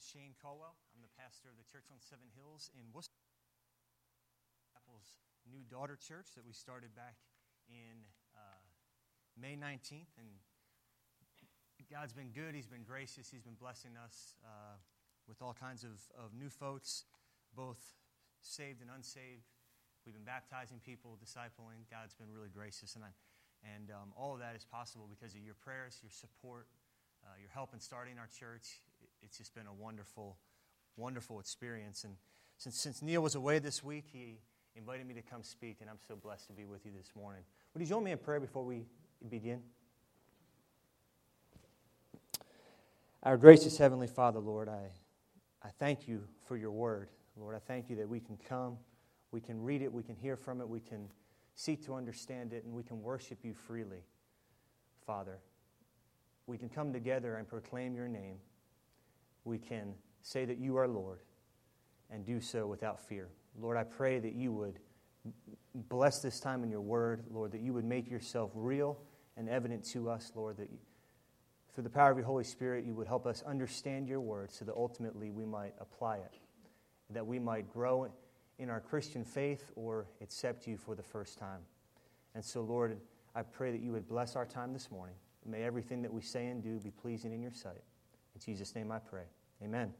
is Shane Caldwell. I'm the pastor of the Church on Seven Hills in Worcester. Apple's new daughter church that we started back in uh, May 19th. And God's been good, He's been gracious, He's been blessing us uh, with all kinds of, of new folks, both saved and unsaved. We've been baptizing people, discipling. God's been really gracious. And, I, and um, all of that is possible because of your prayers, your support, uh, your help in starting our church it's just been a wonderful, wonderful experience. And since, since Neil was away this week, he invited me to come speak, and I'm so blessed to be with you this morning. Would you join me in prayer before we begin? Our gracious Heavenly Father, Lord, I, I thank you for your word. Lord, I thank you that we can come, we can read it, we can hear from it, we can seek to understand it, and we can worship you freely, Father. We can come together and proclaim your name we can say that you are Lord and do so without fear. Lord, I pray that you would bless this time in your word, Lord, that you would make yourself real and evident to us, Lord, that through the power of your Holy Spirit, you would help us understand your word so that ultimately we might apply it, that we might grow in our Christian faith or accept you for the first time. And so, Lord, I pray that you would bless our time this morning. May everything that we say and do be pleasing in your sight. In Jesus' name I pray. Amen.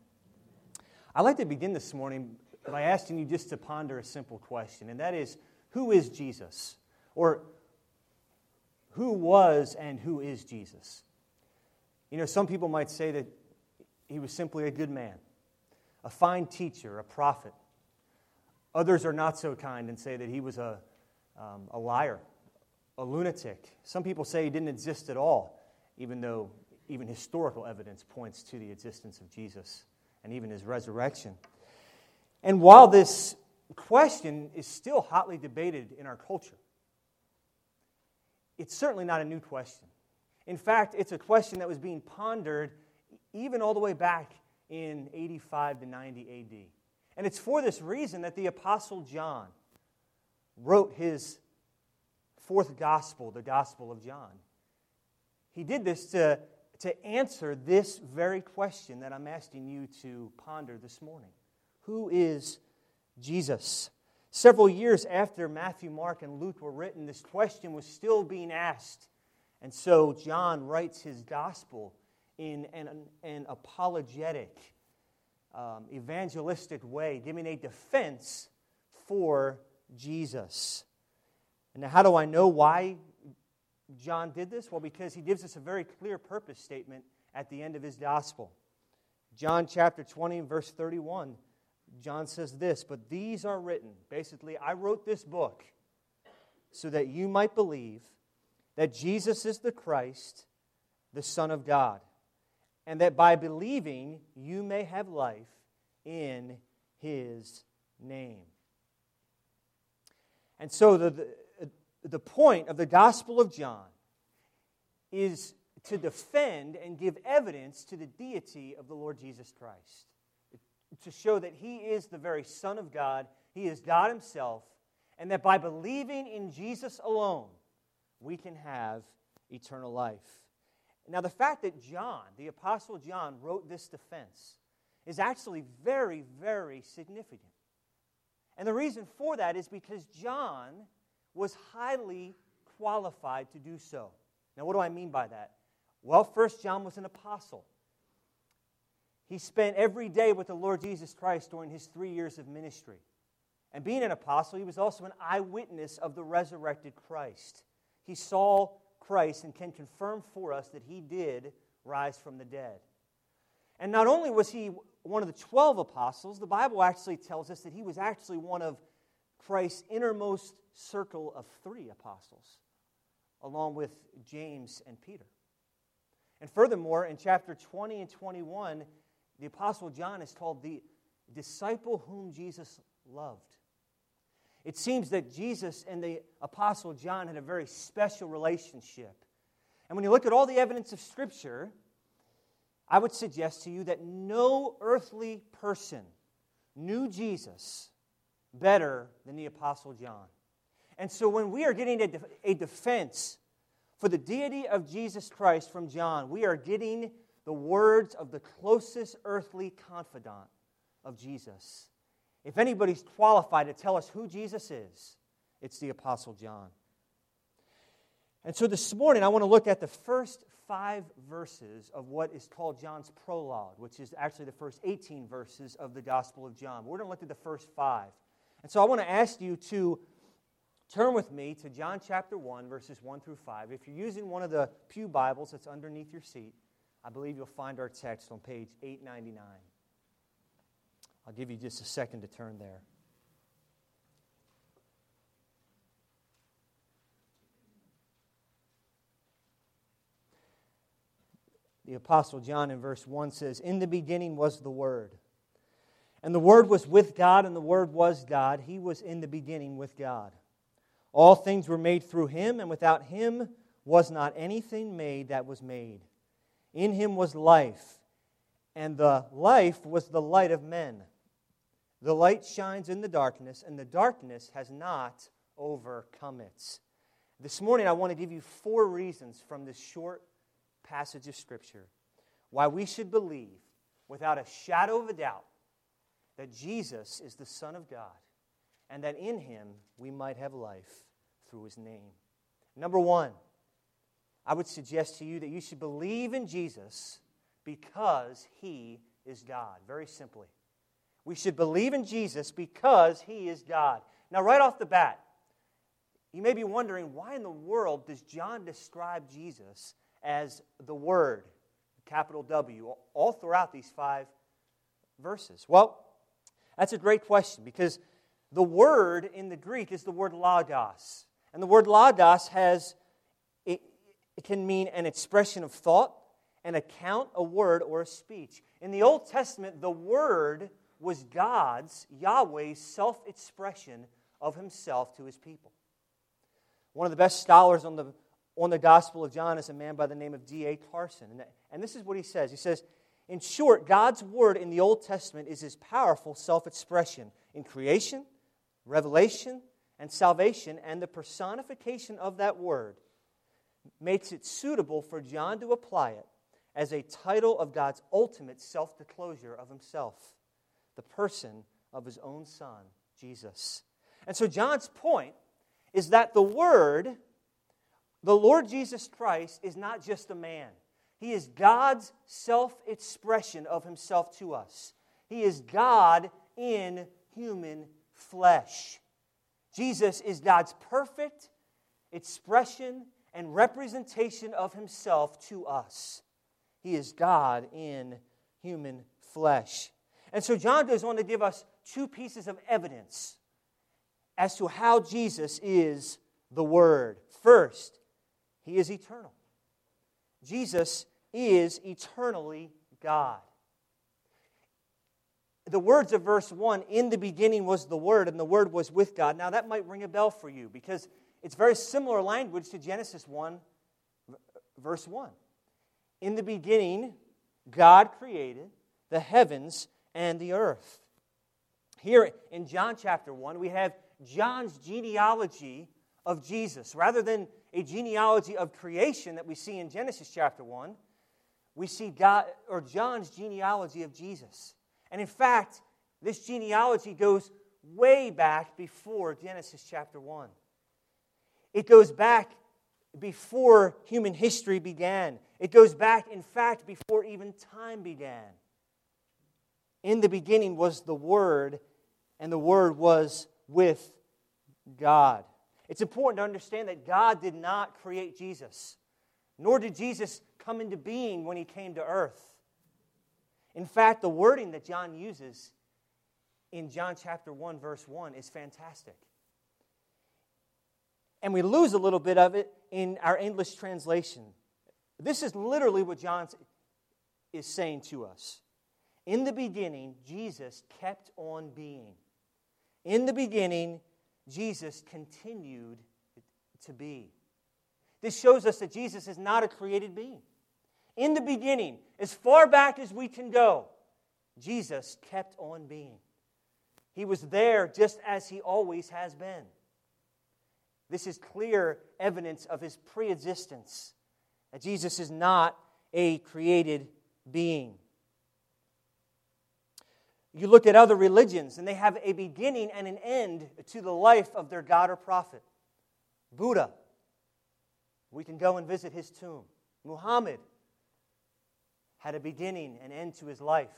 I'd like to begin this morning by asking you just to ponder a simple question, and that is who is Jesus? Or who was and who is Jesus? You know, some people might say that he was simply a good man, a fine teacher, a prophet. Others are not so kind and say that he was a, um, a liar, a lunatic. Some people say he didn't exist at all, even though even historical evidence points to the existence of Jesus and even his resurrection. And while this question is still hotly debated in our culture, it's certainly not a new question. In fact, it's a question that was being pondered even all the way back in 85 to 90 AD. And it's for this reason that the Apostle John wrote his fourth gospel, the Gospel of John. He did this to to answer this very question that I'm asking you to ponder this morning Who is Jesus? Several years after Matthew, Mark, and Luke were written, this question was still being asked. And so John writes his gospel in an, an apologetic, um, evangelistic way, giving a defense for Jesus. And how do I know why John did this? Well, because he gives us a very clear purpose statement at the end of his gospel. John chapter 20, verse 31, John says this, but these are written. Basically, I wrote this book so that you might believe that Jesus is the Christ, the Son of God, and that by believing you may have life in his name. And so the, the the point of the Gospel of John is to defend and give evidence to the deity of the Lord Jesus Christ. To show that he is the very Son of God, he is God himself, and that by believing in Jesus alone, we can have eternal life. Now, the fact that John, the Apostle John, wrote this defense is actually very, very significant. And the reason for that is because John was highly qualified to do so. Now, what do I mean by that? Well, first, John was an apostle. He spent every day with the Lord Jesus Christ during his three years of ministry. And being an apostle, he was also an eyewitness of the resurrected Christ. He saw Christ and can confirm for us that he did rise from the dead. And not only was he one of the 12 apostles, the Bible actually tells us that he was actually one of Christ's innermost circle of three apostles, along with James and Peter. And furthermore, in chapter 20 and 21, the apostle John is called the disciple whom Jesus loved. It seems that Jesus and the apostle John had a very special relationship. And when you look at all the evidence of Scripture, I would suggest to you that no earthly person knew Jesus better than the Apostle John. And so when we are getting a, a defense for the deity of Jesus Christ from John, we are getting the words of the closest earthly confidant of Jesus. If anybody's qualified to tell us who Jesus is, it's the Apostle John. And so this morning, I want to look at the first five verses of what is called John's prologue, which is actually the first 18 verses of the Gospel of John. We're going to look at the first five. And so I want to ask you to turn with me to John chapter 1, verses 1 through 5. If you're using one of the Pew Bibles that's underneath your seat, I believe you'll find our text on page 899. I'll give you just a second to turn there. The Apostle John in verse 1 says, In the beginning was the Word. And the Word was with God, and the Word was God. He was in the beginning with God. All things were made through him, and without him was not anything made that was made. In him was life, and the life was the light of men. The light shines in the darkness, and the darkness has not overcome it. This morning, I want to give you four reasons from this short passage of Scripture why we should believe without a shadow of a doubt that Jesus is the Son of God and that in him we might have life through his name. Number one, I would suggest to you that you should believe in Jesus because he is God. Very simply. We should believe in Jesus because he is God. Now, right off the bat, you may be wondering why in the world does John describe Jesus as the Word, capital W, all throughout these five verses? Well, that's a great question because the word in the Greek is the word logos. And the word logos has, it, it can mean an expression of thought, an account, a word, or a speech. In the Old Testament, the word was God's, Yahweh's self expression of himself to his people. One of the best scholars on the on the Gospel of John is a man by the name of D.A. Carson. And, and this is what he says He says, In short, God's Word in the Old Testament is his powerful self expression in creation, revelation, and salvation, and the personification of that Word makes it suitable for John to apply it as a title of God's ultimate self disclosure of himself, the person of his own Son, Jesus. And so, John's point is that the Word the Lord Jesus Christ is not just a man, He is God's self expression of Himself to us. He is God in human flesh. Jesus is God's perfect expression and representation of Himself to us. He is God in human flesh. And so John goes on to give us two pieces of evidence as to how Jesus is the Word. First, he is eternal. Jesus is eternally God. The words of verse 1 in the beginning was the Word, and the Word was with God. Now, that might ring a bell for you because it's very similar language to Genesis 1, verse 1. In the beginning, God created the heavens and the earth. Here in John chapter 1, we have John's genealogy of Jesus. Rather than a genealogy of creation that we see in Genesis chapter 1, we see God or John's genealogy of Jesus. And in fact, this genealogy goes way back before Genesis chapter 1. It goes back before human history began. It goes back, in fact, before even time began. In the beginning was the Word, and the Word was with God. It's important to understand that God did not create Jesus, nor did Jesus come into being when he came to earth. In fact, the wording that John uses in John chapter 1, verse 1 is fantastic. And we lose a little bit of it in our English translation. This is literally what John is saying to us. In the beginning, Jesus kept on being. In the beginning, Jesus continued to be. This shows us that Jesus is not a created being. In the beginning, as far back as we can go, Jesus kept on being. He was there just as he always has been. This is clear evidence of his pre existence, that Jesus is not a created being. You look at other religions, and they have a beginning and an end to the life of their God or prophet. Buddha, we can go and visit his tomb. Muhammad had a beginning and end to his life.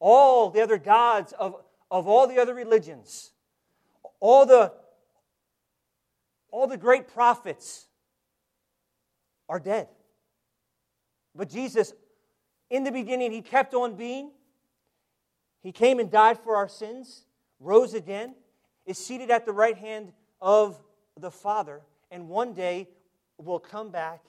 All the other gods of, of all the other religions, all the, all the great prophets are dead. But Jesus, in the beginning, he kept on being. He came and died for our sins, rose again, is seated at the right hand of the Father, and one day will come back,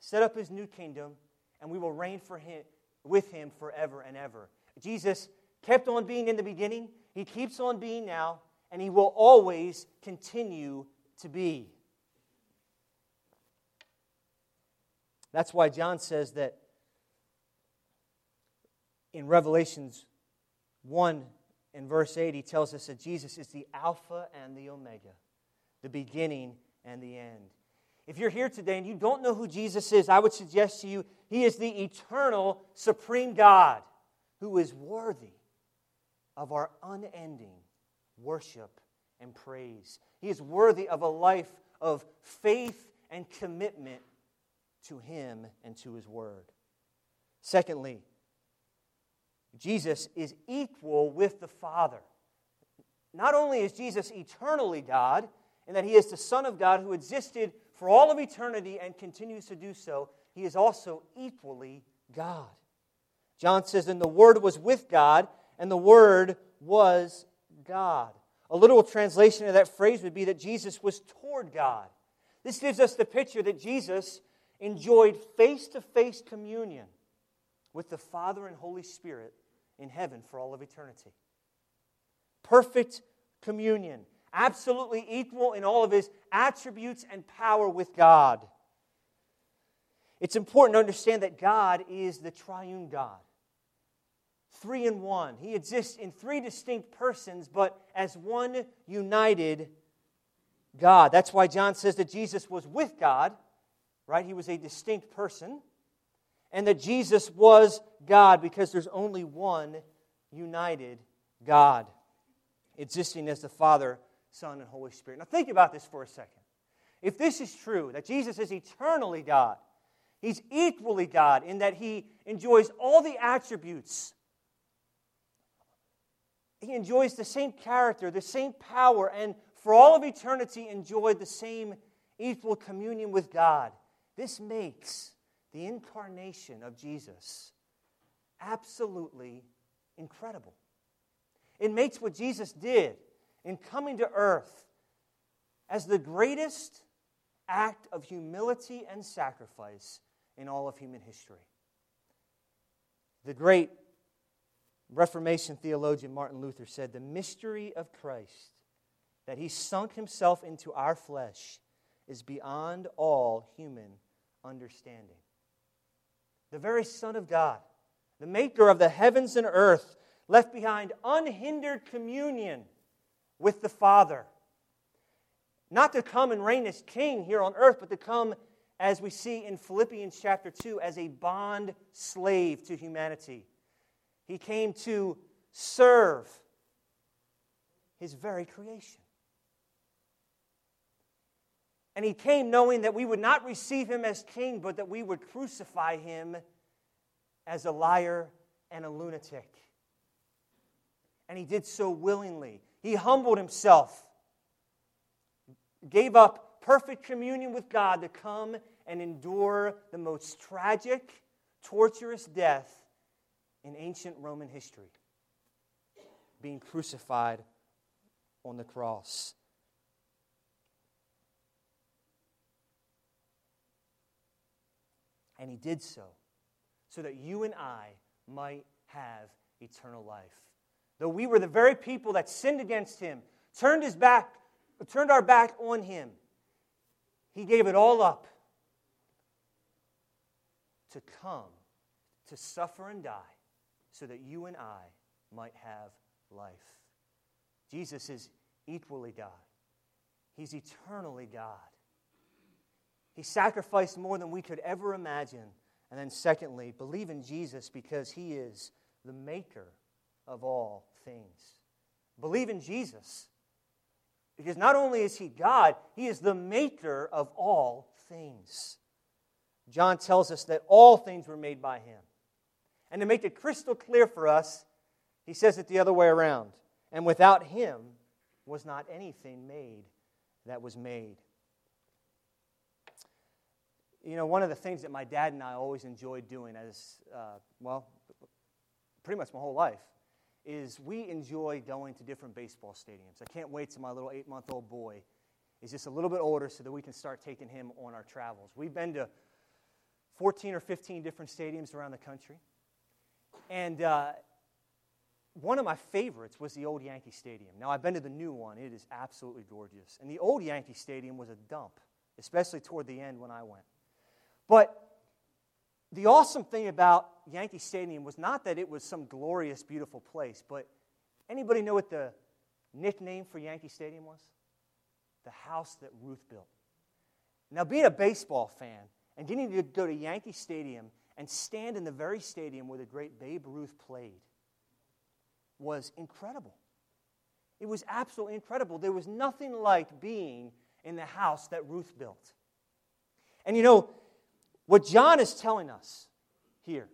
set up his new kingdom, and we will reign for him, with him forever and ever. Jesus kept on being in the beginning, he keeps on being now, and he will always continue to be. That's why John says that in Revelations 1 in verse 8, he tells us that Jesus is the Alpha and the Omega, the beginning and the end. If you're here today and you don't know who Jesus is, I would suggest to you he is the eternal, supreme God who is worthy of our unending worship and praise. He is worthy of a life of faith and commitment to Him and to His Word. Secondly, Jesus is equal with the Father. Not only is Jesus eternally God, in that He is the Son of God who existed for all of eternity and continues to do so, He is also equally God. John says, And the Word was with God, and the Word was God. A literal translation of that phrase would be that Jesus was toward God. This gives us the picture that Jesus enjoyed face to face communion with the Father and Holy Spirit in heaven for all of eternity. Perfect communion, absolutely equal in all of his attributes and power with God. It's important to understand that God is the triune God. Three in one. He exists in three distinct persons, but as one united God. That's why John says that Jesus was with God right? He was a distinct person. And that Jesus was God because there's only one united God existing as the Father, Son, and Holy Spirit. Now, think about this for a second. If this is true, that Jesus is eternally God, He's equally God in that He enjoys all the attributes. He enjoys the same character, the same power, and for all of eternity enjoyed the same equal communion with God. This makes the incarnation of Jesus absolutely incredible. It makes what Jesus did in coming to earth as the greatest act of humility and sacrifice in all of human history. The great Reformation theologian Martin Luther said, The mystery of Christ, that he sunk himself into our flesh, is beyond all human understanding. The very Son of God, the maker of the heavens and earth, left behind unhindered communion with the Father. Not to come and reign as king here on earth, but to come, as we see in Philippians chapter 2, as a bond slave to humanity. He came to serve his very creation. And he came knowing that we would not receive him as king, but that we would crucify him as a liar and a lunatic. And he did so willingly. He humbled himself, gave up perfect communion with God to come and endure the most tragic, torturous death in ancient Roman history being crucified on the cross. And he did so so that you and I might have eternal life. Though we were the very people that sinned against him, turned his back, turned our back on him, he gave it all up to come, to suffer and die, so that you and I might have life. Jesus is equally God. He's eternally God. He sacrificed more than we could ever imagine And then, secondly, believe in Jesus because he is the maker of all things. Believe in Jesus because not only is he God, he is the maker of all things. John tells us that all things were made by him. And to make it crystal clear for us, he says it the other way around. And without him was not anything made that was made. You know, one of the things that my dad and I always enjoyed doing as, uh, well, pretty much my whole life, is we enjoy going to different baseball stadiums. I can't wait till my little eight month old boy is just a little bit older so that we can start taking him on our travels. We've been to 14 or 15 different stadiums around the country. And uh, one of my favorites was the old Yankee Stadium. Now, I've been to the new one, it is absolutely gorgeous. And the old Yankee Stadium was a dump, especially toward the end when I went. But the awesome thing about Yankee Stadium was not that it was some glorious, beautiful place, but anybody know what the nickname for Yankee Stadium was? The house that Ruth built. Now, being a baseball fan and getting to go to Yankee Stadium and stand in the very stadium where the great Babe Ruth played was incredible. It was absolutely incredible. There was nothing like being in the house that Ruth built. And you know, what John is telling us here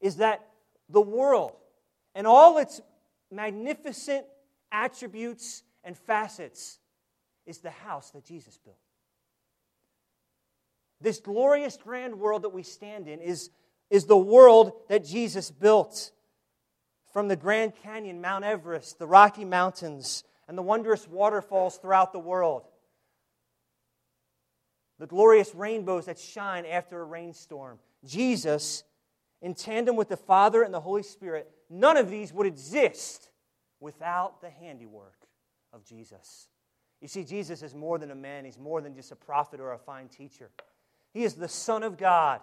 is that the world and all its magnificent attributes and facets is the house that Jesus built. This glorious, grand world that we stand in is, is the world that Jesus built. From the Grand Canyon, Mount Everest, the Rocky Mountains, and the wondrous waterfalls throughout the world the glorious rainbows that shine after a rainstorm. Jesus, in tandem with the Father and the Holy Spirit, none of these would exist without the handiwork of Jesus. You see, Jesus is more than a man, he's more than just a prophet or a fine teacher. He is the Son of God.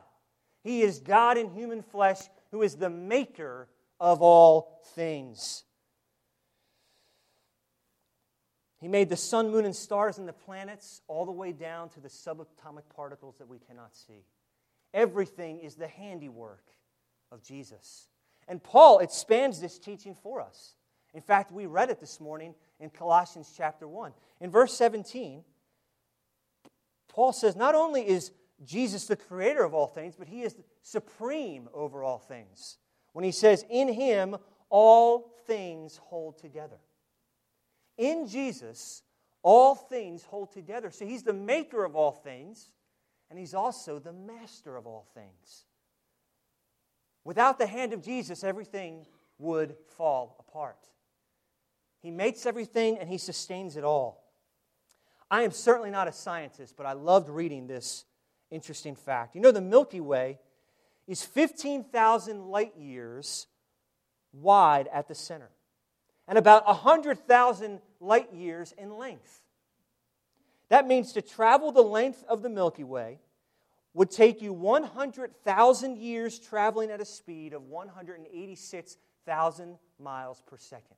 He is God in human flesh who is the maker of all things. He made the sun, moon, and stars and the planets all the way down to the subatomic particles that we cannot see. Everything is the handiwork of Jesus. And Paul expands this teaching for us. In fact, we read it this morning in Colossians chapter 1. In verse 17, Paul says, Not only is Jesus the creator of all things, but he is supreme over all things. When he says, In him all things hold together. In Jesus, all things hold together. So he's the maker of all things, and he's also the master of all things. Without the hand of Jesus, everything would fall apart. He makes everything and he sustains it all. I am certainly not a scientist, but I loved reading this interesting fact. You know, the Milky Way is 15,000 light years wide at the center and about 100,000 light years in length. That means to travel the length of the Milky Way would take you 100,000 years traveling at a speed of 186,000 miles per second.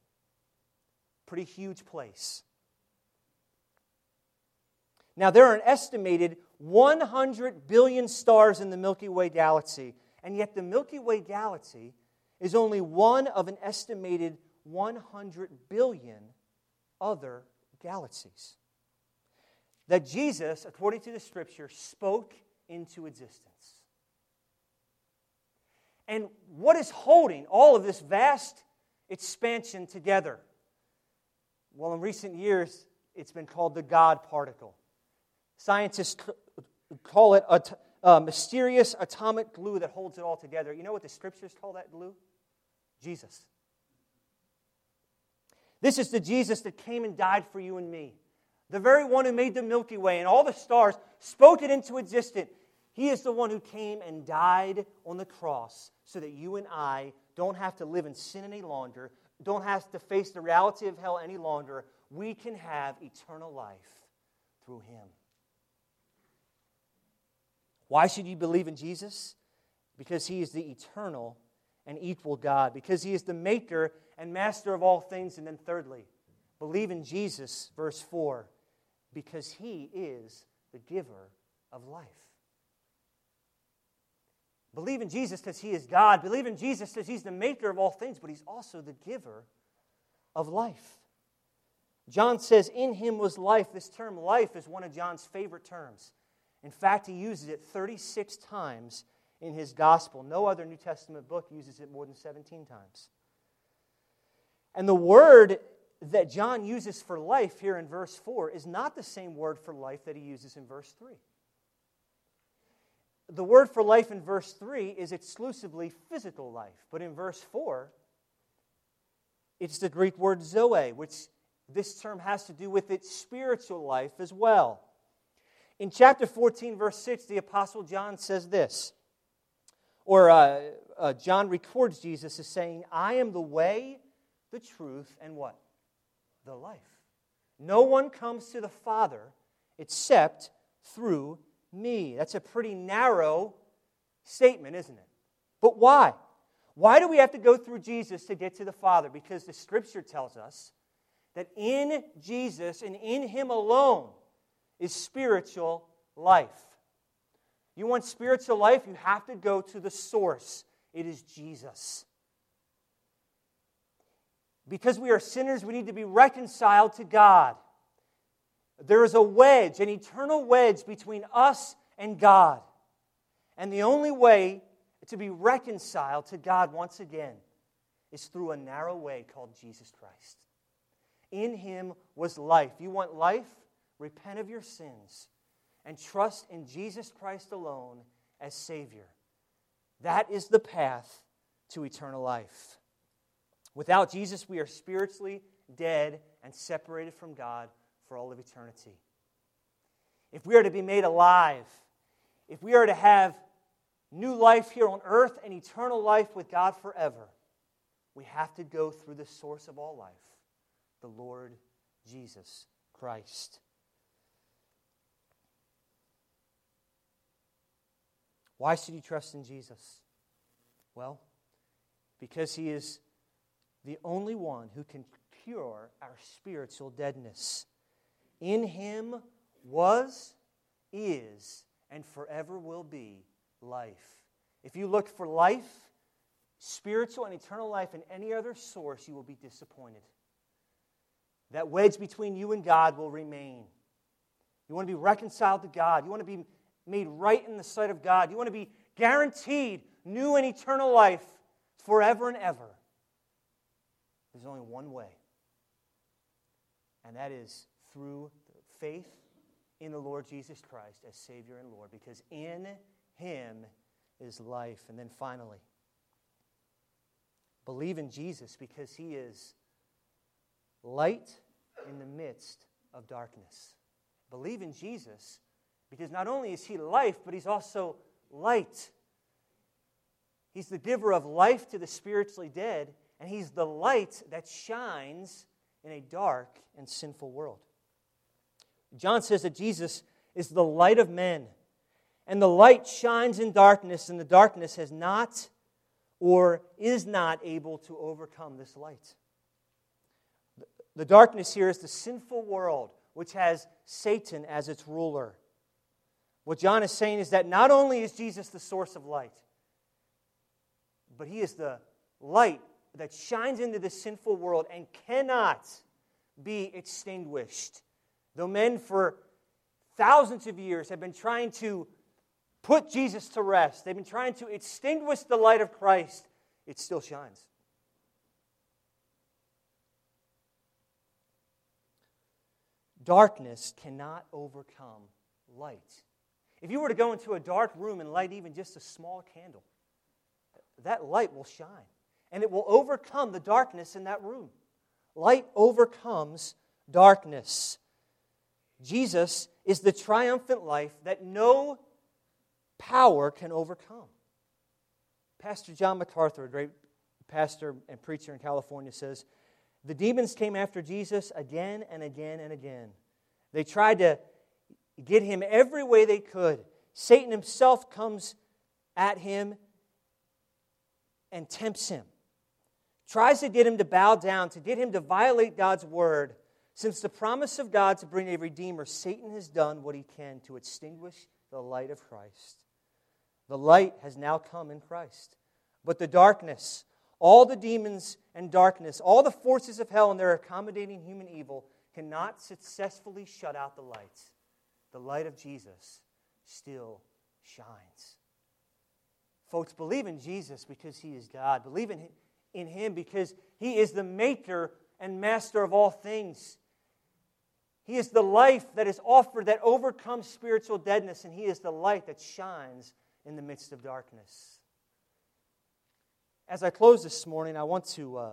Pretty huge place. Now, there are an estimated 100 billion stars in the Milky Way galaxy, and yet the Milky Way galaxy is only one of an estimated 100 billion other galaxies. That Jesus, according to the scripture, spoke into existence. And what is holding all of this vast expansion together? Well, in recent years, it's been called the God particle. Scientists call it a, a mysterious atomic glue that holds it all together. You know what the scriptures call that glue? Jesus. This is the Jesus that came and died for you and me. The very one who made the Milky Way and all the stars, spoke it into existence. He is the one who came and died on the cross so that you and I don't have to live in sin any longer, don't have to face the reality of hell any longer. We can have eternal life through him. Why should you believe in Jesus? Because he is the eternal and equal God, because he is the maker and master of all things. And then, thirdly, believe in Jesus, verse 4, because he is the giver of life. Believe in Jesus because he is God. Believe in Jesus because he's the maker of all things, but he's also the giver of life. John says, In him was life. This term life is one of John's favorite terms. In fact, he uses it 36 times in his gospel. No other New Testament book uses it more than 17 times. And the word that John uses for life here in verse 4 is not the same word for life that he uses in verse 3. The word for life in verse 3 is exclusively physical life, but in verse 4, it's the Greek word zoe, which this term has to do with its spiritual life as well. In chapter 14, verse 6, the Apostle John says this, or uh, uh, John records Jesus as saying, I am the way, the truth, and what? The life. No one comes to the Father except through me. That's a pretty narrow statement, isn't it? But why? Why do we have to go through Jesus to get to the Father? Because the Scripture tells us that in Jesus and in Him alone is spiritual life. You want spiritual life, you have to go to the source. It is Jesus. Because we are sinners, we need to be reconciled to God. There is a wedge, an eternal wedge between us and God. And the only way to be reconciled to God once again is through a narrow way called Jesus Christ. In him was life. You want life? Repent of your sins and trust in Jesus Christ alone as Savior. That is the path to eternal life. Without Jesus, we are spiritually dead and separated from God for all of eternity. If we are to be made alive, if we are to have new life here on earth and eternal life with God forever, we have to go through the source of all life the Lord Jesus Christ. Why should you trust in Jesus? Well, because he is the only one who can cure our spiritual deadness. In him was, is, and forever will be life. If you look for life, spiritual and eternal life in any other source, you will be disappointed. That wedge between you and God will remain. You want to be reconciled to God. You want to be made right in the sight of God. You want to be guaranteed new and eternal life forever and ever. There's only one way, and that is through faith in the Lord Jesus Christ as Savior and Lord, because in Him is life. And then finally, believe in Jesus because He is light in the midst of darkness. Believe in Jesus because not only is he life, but he's also light. He's the giver of life to the spiritually dead, and he's the light that shines in a dark and sinful world. John says that Jesus is the light of men, and the light shines in darkness, and the darkness has not or is not able to overcome this light. The darkness here is the sinful world, which has Satan as its ruler. What John is saying is that not only is Jesus the source of light, but he is the light that shines into the sinful world and cannot be extinguished. Though men for thousands of years have been trying to put Jesus to rest, they've been trying to extinguish the light of Christ, it still shines. Darkness cannot overcome light. If you were to go into a dark room and light even just a small candle, that light will shine and it will overcome the darkness in that room. Light overcomes darkness. Jesus is the triumphant life that no power can overcome. Pastor John MacArthur, a great pastor and preacher in California, says the demons came after Jesus again and again and again. They tried to get him every way they could. Satan himself comes at him and tempts him, tries to get him to bow down, to get him to violate God's word. Since the promise of God to bring a Redeemer, Satan has done what he can to extinguish the light of Christ. The light has now come in Christ. But the darkness, all the demons and darkness, all the forces of hell and their accommodating human evil cannot successfully shut out the light. The light of Jesus still shines. Folks, believe in Jesus because he is God. Believe in, in him because he is the maker and master of all things. He is the life that is offered that overcomes spiritual deadness, and he is the light that shines in the midst of darkness. As I close this morning, I want to uh,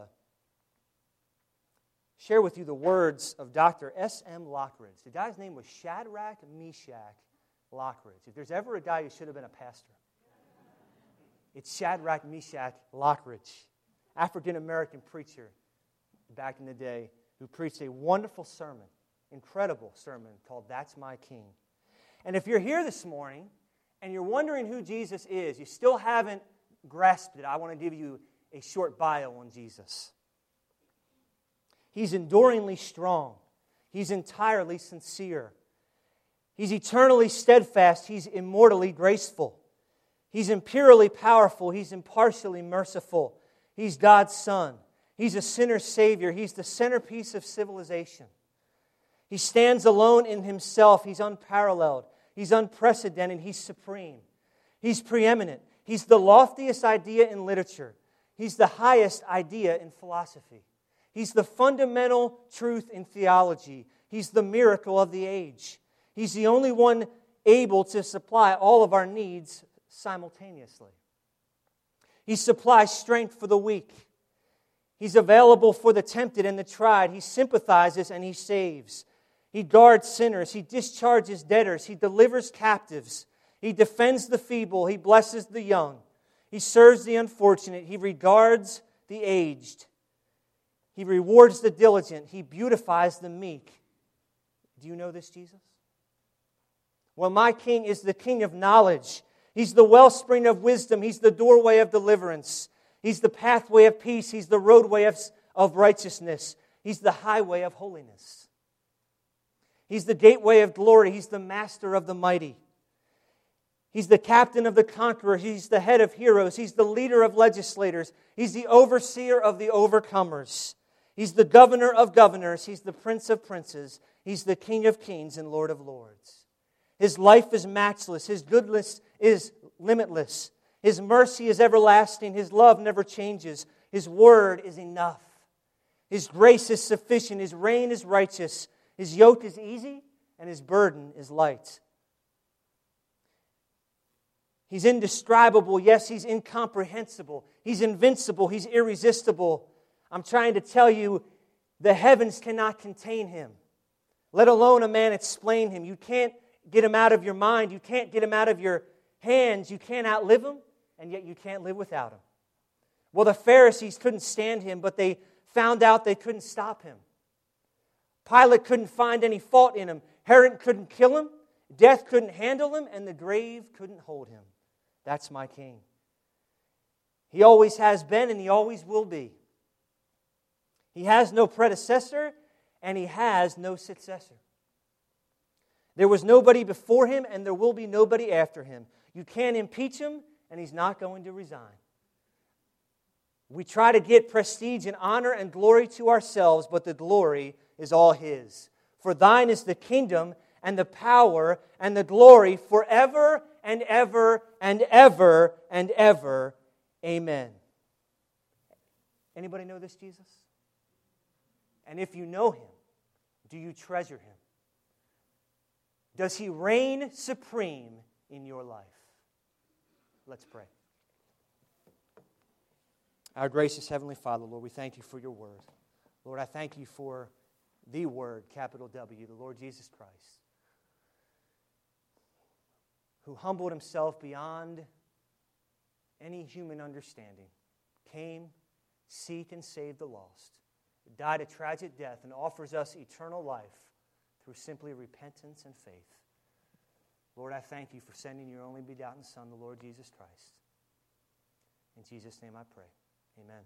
share with you the words of Dr. S.M. Lockridge. The guy's name was Shadrach Meshach Lockridge. If there's ever a guy who should have been a pastor, it's Shadrach Meshach Lockridge, African American preacher back in the day who preached a wonderful sermon, incredible sermon called That's My King. And if you're here this morning and you're wondering who Jesus is, you still haven't grasped it, I want to give you a short bio on Jesus. He's enduringly strong, he's entirely sincere, he's eternally steadfast, he's immortally graceful, he's imperially powerful, he's impartially merciful, he's God's Son. He's a sinner's Savior. He's the centerpiece of civilization. He stands alone in himself. He's unparalleled. He's unprecedented. He's supreme. He's preeminent. He's the loftiest idea in literature. He's the highest idea in philosophy. He's the fundamental truth in theology. He's the miracle of the age. He's the only one able to supply all of our needs simultaneously. He supplies strength for the weak. He's available for the tempted and the tried. He sympathizes and he saves. He guards sinners. He discharges debtors. He delivers captives. He defends the feeble. He blesses the young. He serves the unfortunate. He regards the aged. He rewards the diligent. He beautifies the meek. Do you know this, Jesus? Well, my king is the king of knowledge. He's the wellspring of wisdom. He's the doorway of deliverance. He's the pathway of peace. He's the roadway of, of righteousness. He's the highway of holiness. He's the gateway of glory. He's the master of the mighty. He's the captain of the conqueror. He's the head of heroes. He's the leader of legislators. He's the overseer of the overcomers. He's the governor of governors. He's the prince of princes. He's the king of kings and lord of lords. His life is matchless. His goodness is limitless. His mercy is everlasting. His love never changes. His word is enough. His grace is sufficient. His reign is righteous. His yoke is easy and his burden is light. He's indescribable. Yes, he's incomprehensible. He's invincible. He's irresistible. I'm trying to tell you, the heavens cannot contain him, let alone a man explain him. You can't get him out of your mind. You can't get him out of your hands. You can't outlive him, and yet you can't live without him. Well, the Pharisees couldn't stand him, but they found out they couldn't stop him. Pilate couldn't find any fault in him. Herod couldn't kill him. Death couldn't handle him, and the grave couldn't hold him. That's my king. He always has been, and he always will be. He has no predecessor, and he has no successor. There was nobody before him, and there will be nobody after him. You can't impeach him, and he's not going to resign. We try to get prestige and honor and glory to ourselves, but the glory is all his. For thine is the kingdom and the power and the glory forever and ever and ever and ever. Amen. Anybody know this Jesus? And if you know him, do you treasure him? Does he reign supreme in your life? Let's pray. Our gracious Heavenly Father, Lord, we thank you for your word. Lord, I thank you for the Word, capital W, the Lord Jesus Christ, who humbled himself beyond any human understanding, came, seek, and save the lost, died a tragic death, and offers us eternal life through simply repentance and faith. Lord, I thank you for sending your only begotten Son, the Lord Jesus Christ. In Jesus' name I pray. Amen.